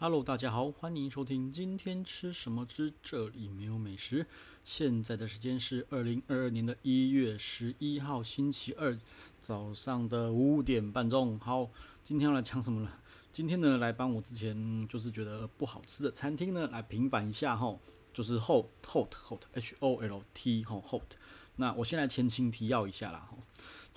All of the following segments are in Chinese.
Hello，大家好，欢迎收听今天吃什么之这里没有美食。现在的时间是二零二二年的一月十一号星期二早上的五点半钟。好，今天要来讲什么呢？今天呢，来帮我之前就是觉得不好吃的餐厅呢来平反一下哈，就是 Holt Holt Holt H O L T 哈 Holt。那我先来前情提要一下啦哈。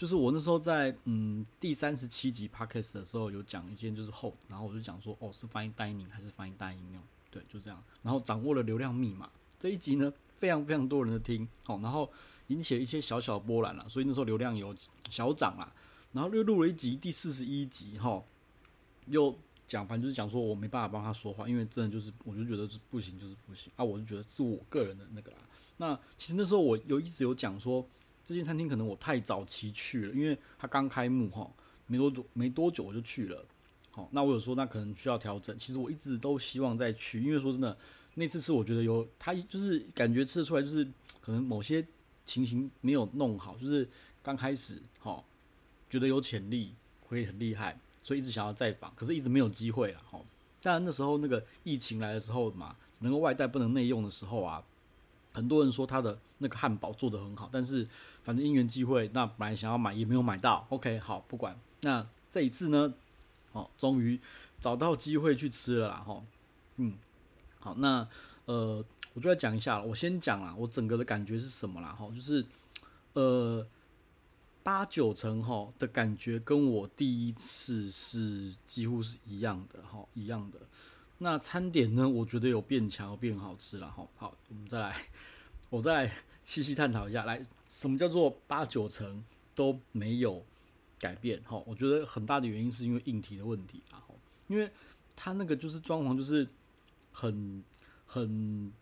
就是我那时候在嗯第三十七集 podcast 的时候有讲一件就是 Holt，然后我就讲说哦是 fine dining 还是 fine dining 那种，对，就这样。然后掌握了流量密码，这一集呢非常非常多人的听，好，然后引起了一些小小波澜了，所以那时候流量有小涨啦。然后又录了一集第四十一集哈，又讲反正就是讲说我没办法帮他说话，因为真的就是我就觉得是不行就是不行啊，我就觉得是我个人的那个啦。那其实那时候我有一直有讲说。这间餐厅可能我太早期去了，因为它刚开幕哈，没多久没多久我就去了。好，那我有说那可能需要调整。其实我一直都希望再去，因为说真的，那次是我觉得有它就是感觉吃得出来，就是可能某些情形没有弄好，就是刚开始哈，觉得有潜力会很厉害，所以一直想要再访，可是一直没有机会了哈。但那时候那个疫情来的时候嘛，只能够外带不能内用的时候啊。很多人说他的那个汉堡做的很好，但是反正因缘际会，那本来想要买也没有买到。OK，好，不管。那这一次呢，哦，终于找到机会去吃了啦，哈，嗯，好，那呃，我就来讲一下。我先讲啦，我整个的感觉是什么啦？哈，就是呃，八九成哈的感觉跟我第一次是几乎是一样的，哈，一样的。那餐点呢？我觉得有变强，有变好吃了哈。好，我们再来，我再来细细探讨一下。来，什么叫做八九成都没有改变？哈，我觉得很大的原因是因为硬体的问题啊。因为它那个就是装潢就是很很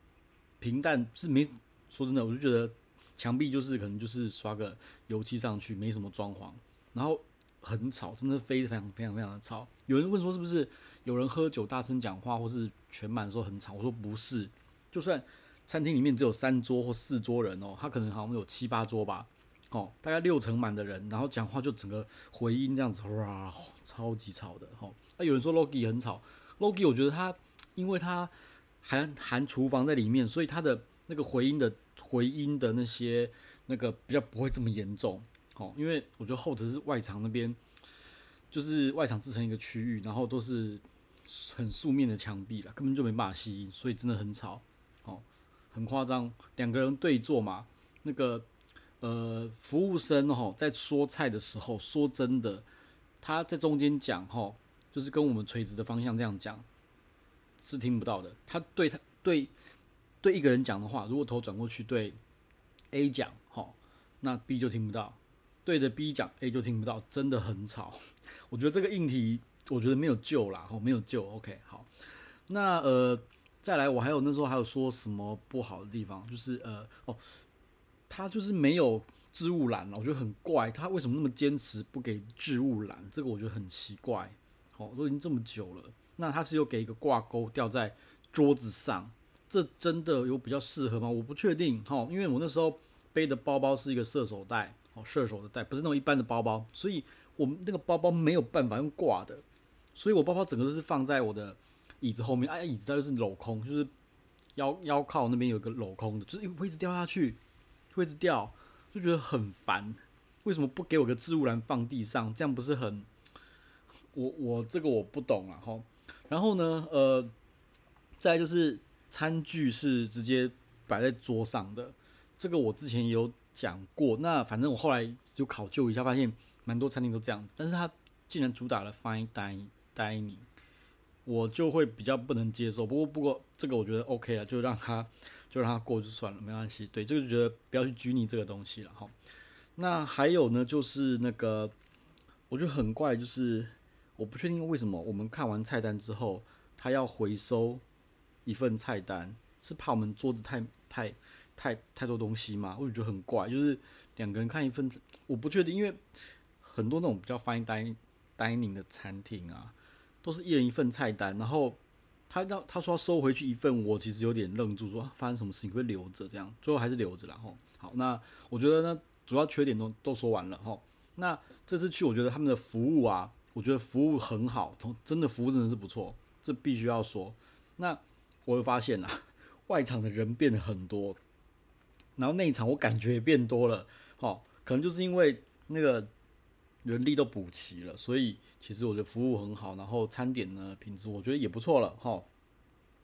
平淡，是没说真的，我就觉得墙壁就是可能就是刷个油漆上去，没什么装潢，然后很吵，真的非常非常非常的吵。有人问说是不是？有人喝酒大声讲话，或是全满的时候很吵。我说不是，就算餐厅里面只有三桌或四桌人哦，他可能好像有七八桌吧，哦，大概六成满的人，然后讲话就整个回音这样子，哇，超级吵的哦。那有人说 Logi 很吵，Logi 我觉得他因为他还含厨房在里面，所以他的那个回音的回音的那些那个比较不会这么严重，哦，因为我觉得后头是外场那边，就是外场制成一个区域，然后都是。很素面的墙壁了，根本就没办法吸音，所以真的很吵，哦，很夸张。两个人对坐嘛，那个呃服务生哦，在说菜的时候，说真的，他在中间讲哈，就是跟我们垂直的方向这样讲，是听不到的。他对他对对一个人讲的话，如果头转过去对 A 讲，哈，那 B 就听不到；对着 B 讲，A 就听不到，真的很吵。我觉得这个硬题。我觉得没有救啦，哦，没有救。OK，好，那呃，再来，我还有那时候还有说什么不好的地方，就是呃，哦，他就是没有置物篮了，我觉得很怪，他为什么那么坚持不给置物篮？这个我觉得很奇怪。哦，都已经这么久了，那他是有给一个挂钩吊在桌子上，这真的有比较适合吗？我不确定。哈，因为我那时候背的包包是一个射手袋，射手的袋，不是那种一般的包包，所以我们那个包包没有办法用挂的。所以我包包整个都是放在我的椅子后面，哎，椅子它就是镂空，就是腰腰靠那边有个镂空的，就是会一直掉下去，会一直掉，就觉得很烦。为什么不给我个置物篮放地上？这样不是很……我我这个我不懂啊，吼。然后呢，呃，再就是餐具是直接摆在桌上的，这个我之前也有讲过。那反正我后来就考究一下，发现蛮多餐厅都这样子，但是它竟然主打了 fine dining。我就会比较不能接受。不过，不过这个我觉得 OK 了，就让他就让他过就算了，没关系。对，这个就觉得不要去拘泥这个东西了哈。那还有呢，就是那个我觉得很怪，就是我不确定为什么我们看完菜单之后，他要回收一份菜单，是怕我们桌子太太太太多东西吗？我就觉得很怪，就是两个人看一份，我不确定，因为很多那种比较 fine dining dining 的餐厅啊。都是一人一份菜单，然后他要他说要收回去一份，我其实有点愣住，说发生什么事情会留着这样，最后还是留着了吼。好，那我觉得呢，主要缺点都都说完了吼。那这次去，我觉得他们的服务啊，我觉得服务很好，从真的服务真的是不错，这必须要说。那我会发现啊，外场的人变得很多，然后内场我感觉也变多了，哦，可能就是因为那个人力都补齐了，所以其实我觉得服务很好，然后餐点呢品质我觉得也不错了，哈。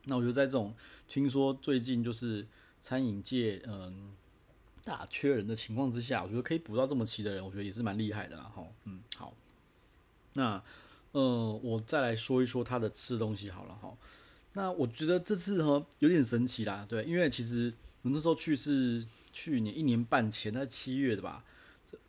那我觉得在这种听说最近就是餐饮界嗯大缺人的情况之下，我觉得可以补到这么齐的人，我觉得也是蛮厉害的啦，哈。嗯，好。那呃，我再来说一说他的吃东西好了，哈。那我觉得这次哈有点神奇啦，对，因为其实我那时候去是去年一年半前，在七月的吧，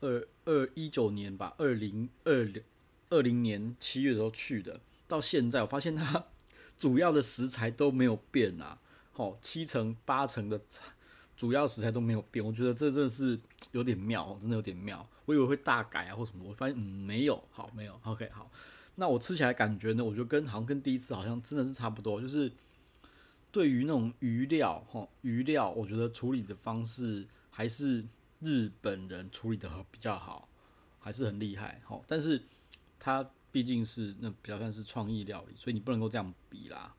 二二一九年吧，二零二零二零年七月的时候去的，到现在我发现它。主要的食材都没有变啊，好，七成八成的 主要食材都没有变，我觉得这真的是有点妙，真的有点妙。我以为会大改啊或什么，我发现嗯没有，好没有，OK 好。那我吃起来感觉呢，我觉得跟好像跟第一次好像真的是差不多，就是对于那种鱼料哈鱼料，我觉得处理的方式还是日本人处理的比较好，还是很厉害哈。但是它。毕竟是那比较算是创意料理，所以你不能够这样比啦。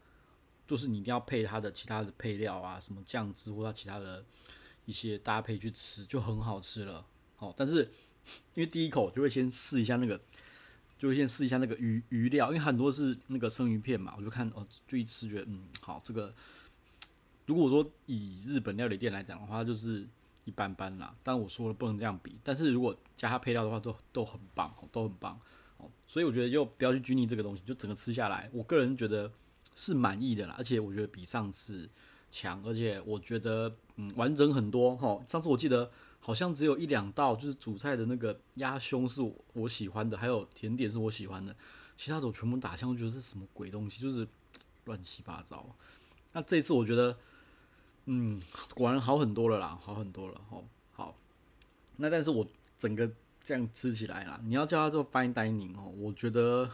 就是你一定要配它的其他的配料啊，什么酱汁或者其他的一些搭配去吃，就很好吃了。好，但是因为第一口就会先试一下那个，就先试一下那个鱼鱼料，因为很多是那个生鱼片嘛，我就看哦，就一吃觉得嗯好，这个如果说以日本料理店来讲的话，就是一般般啦。但我说了不能这样比，但是如果加它配料的话，都都很棒，都很棒哦。所以我觉得就不要去拘泥这个东西，就整个吃下来，我个人觉得是满意的啦，而且我觉得比上次强，而且我觉得嗯完整很多哈。上次我记得好像只有一两道，就是主菜的那个鸭胸是我喜欢的，还有甜点是我喜欢的，其他的我全部打枪，我觉得是什么鬼东西，就是乱七八糟。那这次我觉得嗯果然好很多了啦，好很多了哈。好，那但是我整个。这样吃起来啦，你要叫它做 fine dining 哦，我觉得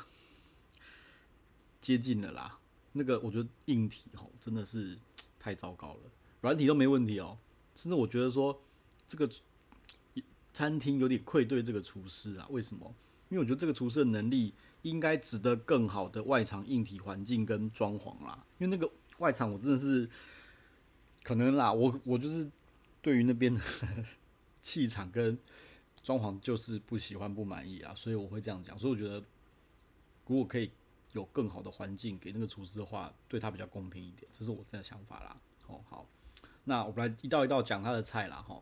接近了啦。那个我觉得硬体哦真的是太糟糕了，软体都没问题哦。甚至我觉得说这个餐厅有点愧对这个厨师啊。为什么？因为我觉得这个厨师的能力应该值得更好的外场硬体环境跟装潢啦。因为那个外场我真的是可能啦，我我就是对于那边的 气场跟。装潢就是不喜欢不满意啊，所以我会这样讲。所以我觉得，如果可以有更好的环境给那个厨师的话，对他比较公平一点，这是我这样的想法啦。哦，好，那我们来一道一道讲他的菜啦。哈，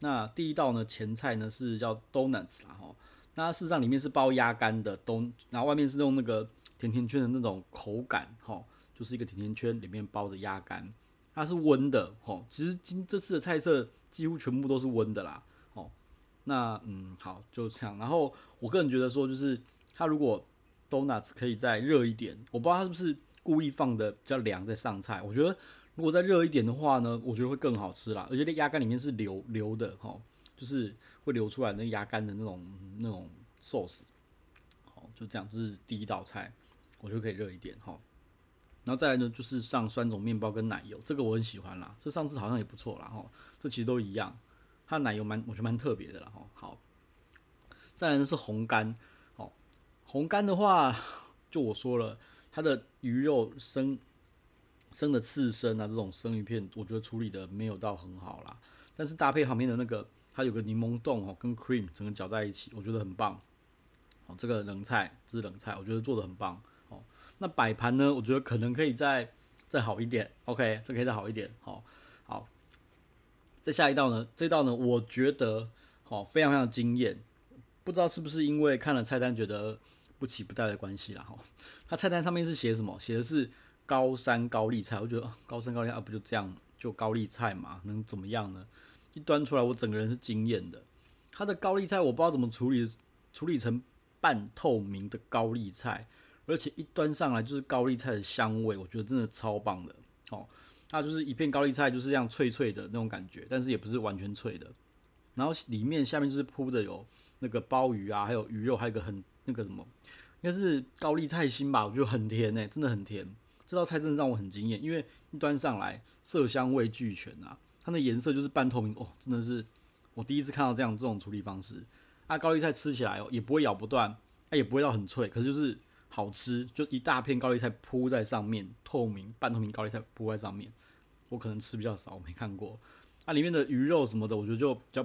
那第一道呢，前菜呢是叫 donuts 啦。哈，那事实上里面是包鸭肝的，东，然后外面是用那个甜甜圈的那种口感，哈，就是一个甜甜圈里面包着鸭肝，它是温的。哈，其实今这次的菜色几乎全部都是温的啦。那嗯好，就这样。然后我个人觉得说，就是它如果 donuts 可以再热一点，我不知道它是不是故意放的比较凉再上菜。我觉得如果再热一点的话呢，我觉得会更好吃啦。而且那鸭肝里面是流流的哈，就是会流出来那鸭肝的那种那种 sauce。好，就这样，这是第一道菜，我觉得可以热一点哈。然后再来呢，就是上酸种面包跟奶油，这个我很喜欢啦。这上次好像也不错啦哈，这其实都一样。它奶油蛮，我觉得蛮特别的啦。哈，好，再来呢是红干，好，红干的话，就我说了，它的鱼肉生生的刺身啊，这种生鱼片，我觉得处理的没有到很好啦。但是搭配旁边的那个，它有个柠檬冻哦，跟 cream 整个搅在一起，我觉得很棒。哦，这个冷菜，这是冷菜，我觉得做的很棒。哦，那摆盘呢，我觉得可能可以再再好一点。OK，这可以再好一点。好，好。再下一道呢？这道呢，我觉得好非常非常惊艳，不知道是不是因为看了菜单觉得不期不待的关系啦哈。它菜单上面是写什么？写的是高山高丽菜，我觉得高山高丽菜啊，不就这样就高丽菜嘛，能怎么样呢？一端出来，我整个人是惊艳的。它的高丽菜我不知道怎么处理，处理成半透明的高丽菜，而且一端上来就是高丽菜的香味，我觉得真的超棒的哦。它就是一片高丽菜，就是这样脆脆的那种感觉，但是也不是完全脆的。然后里面下面就是铺的有那个鲍鱼啊，还有鱼肉，还有个很那个什么，应该是高丽菜心吧，我觉得很甜诶、真的很甜。这道菜真的让我很惊艳，因为一端上来色香味俱全啊，它的颜色就是半透明哦，真的是我第一次看到这样这种处理方式。啊，高丽菜吃起来哦也不会咬不断，啊也不会到很脆，可是就是好吃，就一大片高丽菜铺在上面，透明半透明高丽菜铺在上面，我可能吃比较少，我没看过。它、啊、里面的鱼肉什么的，我觉得就比较，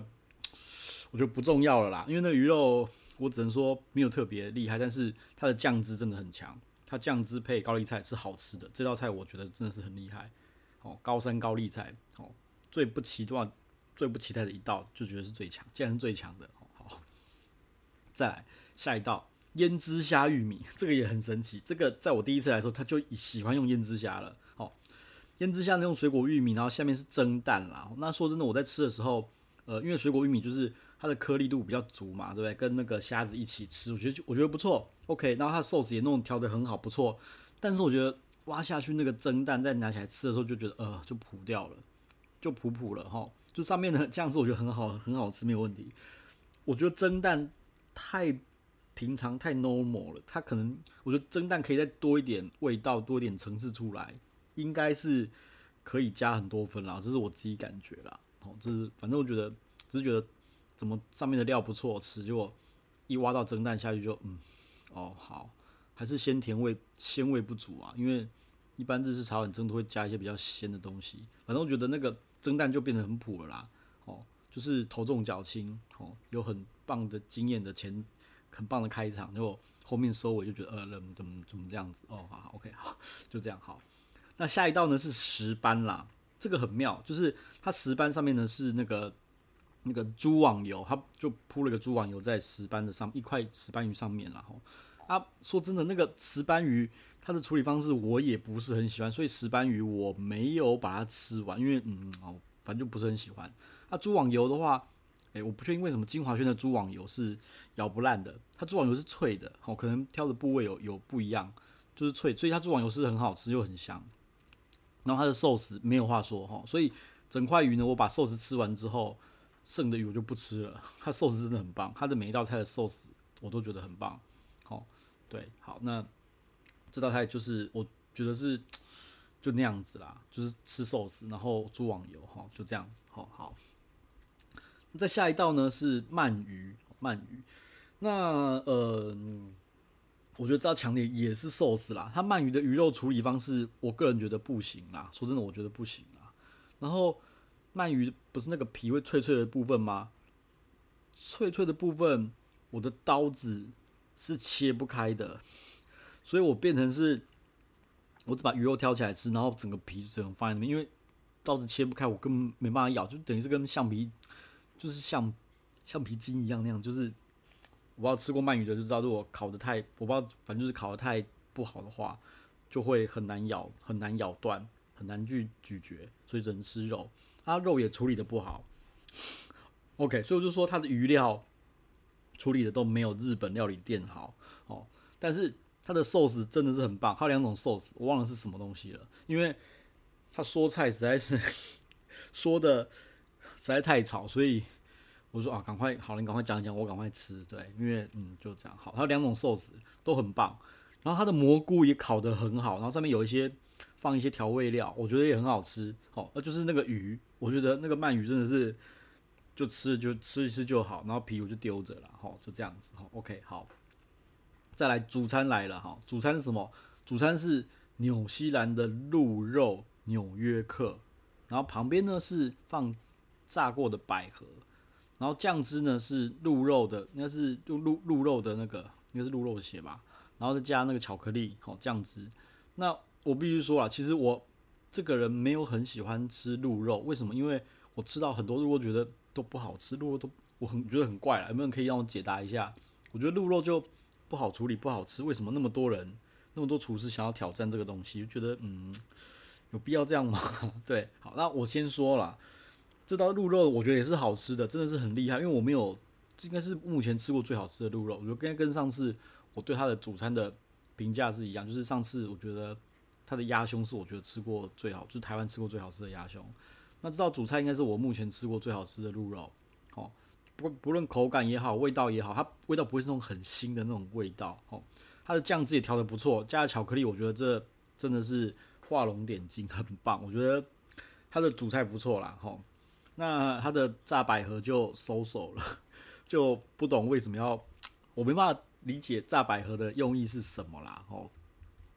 我觉得不重要了啦，因为那鱼肉我只能说没有特别厉害，但是它的酱汁真的很强，它酱汁配高丽菜是好吃的，这道菜我觉得真的是很厉害。哦，高山高丽菜，哦，最不期望、最不期待的一道，就觉得是最强，竟然是最强的。好，再来下一道。腌制虾玉米，这个也很神奇。这个在我第一次来的时候，他就喜欢用腌制虾了。好，腌制虾那种水果玉米，然后下面是蒸蛋啦。那说真的，我在吃的时候，呃，因为水果玉米就是它的颗粒度比较足嘛，对不对？跟那个虾子一起吃，我觉得我觉得不错。OK，然后它的寿司也弄调得很好，不错。但是我觉得挖下去那个蒸蛋，再拿起来吃的时候，就觉得呃，就糊掉了，就普普了哈。就上面的酱汁，我觉得很好，很好吃，没有问题。我觉得蒸蛋太。平常太 normal 了，它可能我觉得蒸蛋可以再多一点味道，多一点层次出来，应该是可以加很多分啦，这是我自己感觉啦。哦，这是反正我觉得只是觉得怎么上面的料不错吃，结果一挖到蒸蛋下去就嗯，哦好，还是鲜甜味鲜味不足啊，因为一般日式茶碗蒸都会加一些比较鲜的东西，反正我觉得那个蒸蛋就变得很普了啦。哦，就是头重脚轻，哦，有很棒的经验的前。很棒的开场，结果后面收尾就觉得呃，怎么怎么怎么这样子哦，好，OK，好，就这样好。那下一道呢是石斑啦，这个很妙，就是它石斑上面呢是那个那个猪网油，它就铺了个猪网油在石斑的上一块石斑鱼上面，然后啊，说真的，那个石斑鱼它的处理方式我也不是很喜欢，所以石斑鱼我没有把它吃完，因为嗯哦，反正就不是很喜欢。那猪网油的话。诶、我不确定为什么金华轩的猪网油是咬不烂的，它猪网油是脆的，好，可能挑的部位有有不一样，就是脆，所以它猪网油是很好吃又很香。然后它的寿司没有话说哈，所以整块鱼呢，我把寿司吃完之后，剩的鱼我就不吃了。它寿司真的很棒，它的每一道菜的寿司我都觉得很棒。好，对，好，那这道菜就是我觉得是就那样子啦，就是吃寿司，然后猪网油哈，就这样子，好好。再下一道呢是鳗鱼，鳗鱼。那呃，我觉得这道强烈也是寿司啦。它鳗鱼的鱼肉处理方式，我个人觉得不行啦。说真的，我觉得不行啦。然后鳗鱼不是那个皮会脆脆的部分吗？脆脆的部分，我的刀子是切不开的，所以我变成是，我只把鱼肉挑起来吃，然后整个皮整个放在那边，因为刀子切不开，我根本没办法咬，就等于是跟橡皮。就是像橡皮筋一样那样，就是我不知道吃过鳗鱼的就知道，如果烤的太，我不知道，反正就是烤的太不好的话，就会很难咬，很难咬断，很难去咀嚼，所以只能吃肉。它肉也处理的不好。OK，所以我就说它的鱼料处理的都没有日本料理店好哦。但是它的寿司真的是很棒，它有两种寿司，我忘了是什么东西了，因为他说菜实在是 说的。实在太吵，所以我说啊，赶快好了，你赶快讲讲，我赶快吃。对，因为嗯，就这样好。它两种寿司都很棒，然后它的蘑菇也烤得很好，然后上面有一些放一些调味料，我觉得也很好吃。好，那就是那个鱼，我觉得那个鳗鱼真的是就吃就吃一吃就好，然后皮我就丢着了。好，就这样子。好，OK，好。再来主餐来了哈，主餐是什么？主餐是纽西兰的鹿肉纽约客，然后旁边呢是放。炸过的百合，然后酱汁呢是鹿肉的，应该是鹿鹿鹿肉的那个，应该是鹿肉血吧，然后再加那个巧克力，好酱汁。那我必须说啊，其实我这个人没有很喜欢吃鹿肉，为什么？因为我吃到很多鹿肉，觉得都不好吃，鹿肉都我很觉得很怪了。有没有人可以让我解答一下？我觉得鹿肉就不好处理，不好吃，为什么那么多人那么多厨师想要挑战这个东西？觉得嗯，有必要这样吗？对，好，那我先说了。这道鹿肉我觉得也是好吃的，真的是很厉害。因为我没有，这应该是目前吃过最好吃的鹿肉。我觉得跟跟上次我对它的主餐的评价是一样，就是上次我觉得它的鸭胸是我觉得吃过最好，就是台湾吃过最好吃的鸭胸。那这道主菜应该是我目前吃过最好吃的鹿肉。哦，不不论口感也好，味道也好，它味道不会是那种很腥的那种味道。哦，它的酱汁也调得不错，加了巧克力，我觉得这真的是画龙点睛，很棒。我觉得它的主菜不错啦。吼。那它的炸百合就收手了，就不懂为什么要，我没办法理解炸百合的用意是什么啦。哦，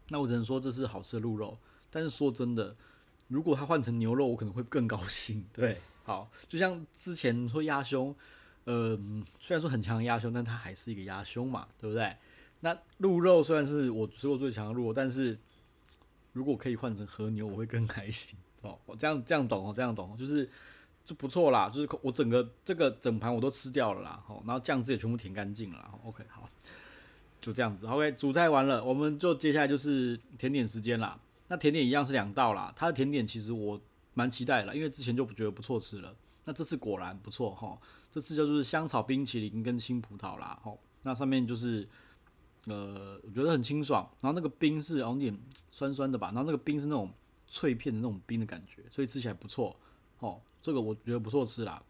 那我只能说这是好吃的鹿肉，但是说真的，如果它换成牛肉，我可能会更高兴。对，好，就像之前说鸭胸，呃，虽然说很强的鸭胸，但它还是一个鸭胸嘛，对不对？那鹿肉虽然是我吃过最强的鹿肉，但是如果可以换成和牛，我会更开心。哦，我这样这样懂哦，这样懂，就是就不错啦，就是我整个这个整盘我都吃掉了啦，哦，然后酱汁也全部舔干净了，OK，好，就这样子，OK，主菜完了，我们就接下来就是甜点时间啦。那甜点一样是两道啦，它的甜点其实我蛮期待的，因为之前就觉得不错吃了，那这次果然不错哈，这次就是香草冰淇淋跟青葡萄啦，吼，那上面就是呃，我觉得很清爽，然后那个冰是有点酸酸的吧，然后那个冰是那种。脆片的那种冰的感觉，所以吃起来不错，哦，这个我觉得不错吃啦。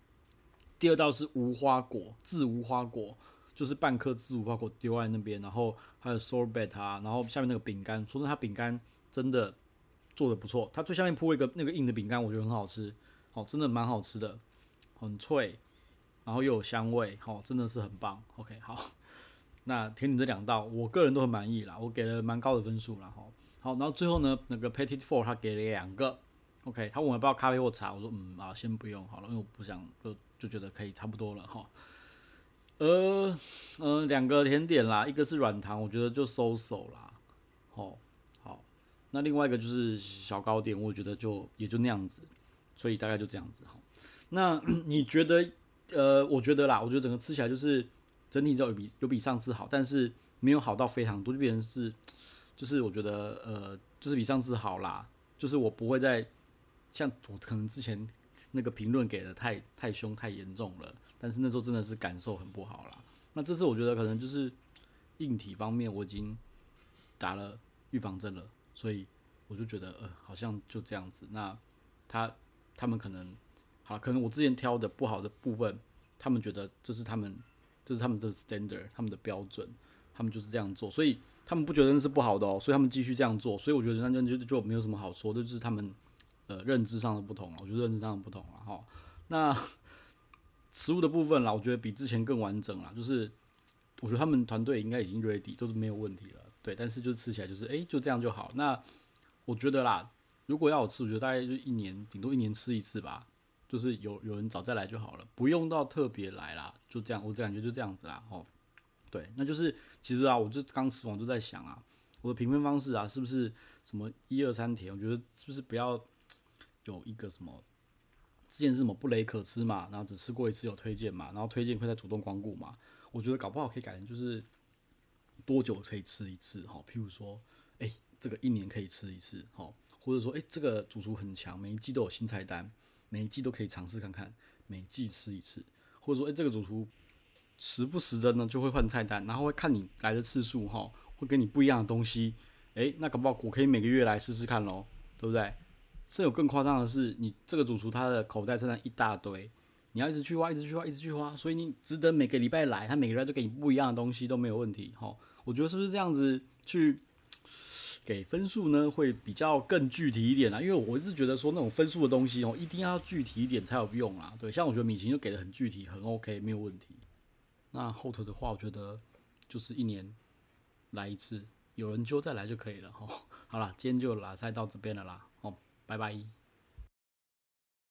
第二道是无花果，自无花果，就是半颗自无花果丢在那边，然后还有 sorbet 啊，然后下面那个饼干，说真，它饼干真的做的不错，它最下面铺一个那个硬的饼干，我觉得很好吃，哦，真的蛮好吃的，很脆，然后又有香味，哦，真的是很棒。OK，好，那甜点这两道，我个人都很满意啦，我给了蛮高的分数啦，哈。好，然后最后呢，那个 Petit Four 他给了两个，OK，他问我要不要咖啡或茶，我说嗯啊，先不用好了，因为我不想就就觉得可以差不多了哈。呃呃，两个甜点啦，一个是软糖，我觉得就收手啦。好，好，那另外一个就是小糕点，我觉得就也就那样子，所以大概就这样子哈。那 你觉得？呃，我觉得啦，我觉得整个吃起来就是整体有比有比上次好，但是没有好到非常多，就变成是。就是我觉得，呃，就是比上次好啦。就是我不会再像我可能之前那个评论给的太太凶、太严重了。但是那时候真的是感受很不好啦。那这次我觉得可能就是硬体方面我已经打了预防针了，所以我就觉得，呃，好像就这样子。那他他们可能好了，可能我之前挑的不好的部分，他们觉得这是他们这是他们的 standard，他们的标准，他们就是这样做，所以。他们不觉得那是不好的哦，所以他们继续这样做，所以我觉得那就就就没有什么好说的，就是他们呃认知上的不同了。我觉得认知上的不同了哈。那食物的部分啦，我觉得比之前更完整了，就是我觉得他们团队应该已经 ready，都是没有问题了。对，但是就吃起来就是诶，就这样就好。那我觉得啦，如果要我吃，我觉得大概就一年顶多一年吃一次吧，就是有有人找再来就好了，不用到特别来啦，就这样，我感觉就这样子啦，哦。对，那就是其实啊，我就刚吃完就在想啊，我的评分方式啊，是不是什么一二三甜？我觉得是不是不要有一个什么之前是什么不雷可吃嘛，然后只吃过一次有推荐嘛，然后推荐会再主动光顾嘛？我觉得搞不好可以改成就是多久可以吃一次哈？譬如说，哎，这个一年可以吃一次哈，或者说，哎，这个主厨很强，每一季都有新菜单，每一季都可以尝试看看，每季吃一次，或者说，哎，这个主厨。时不时的呢，就会换菜单，然后会看你来的次数哈，会给你不一样的东西。诶，那搞不好我可以每个月来试试看喽，对不对？甚有更夸张的是，你这个主厨他的口袋菜单一大堆，你要一直去挖，一直去挖，一直去挖，所以你值得每个礼拜来，他每个礼拜都给你不一样的东西都没有问题哈。我觉得是不是这样子去给分数呢？会比较更具体一点啊？因为我一直觉得说那种分数的东西哦，一定要具体一点才有用啊。对，像我觉得米其林就给的很具体，很 OK，没有问题。那后头的话，我觉得就是一年来一次，有人就再来就可以了哈。好了，今天就拉菜到这边了啦，拜拜。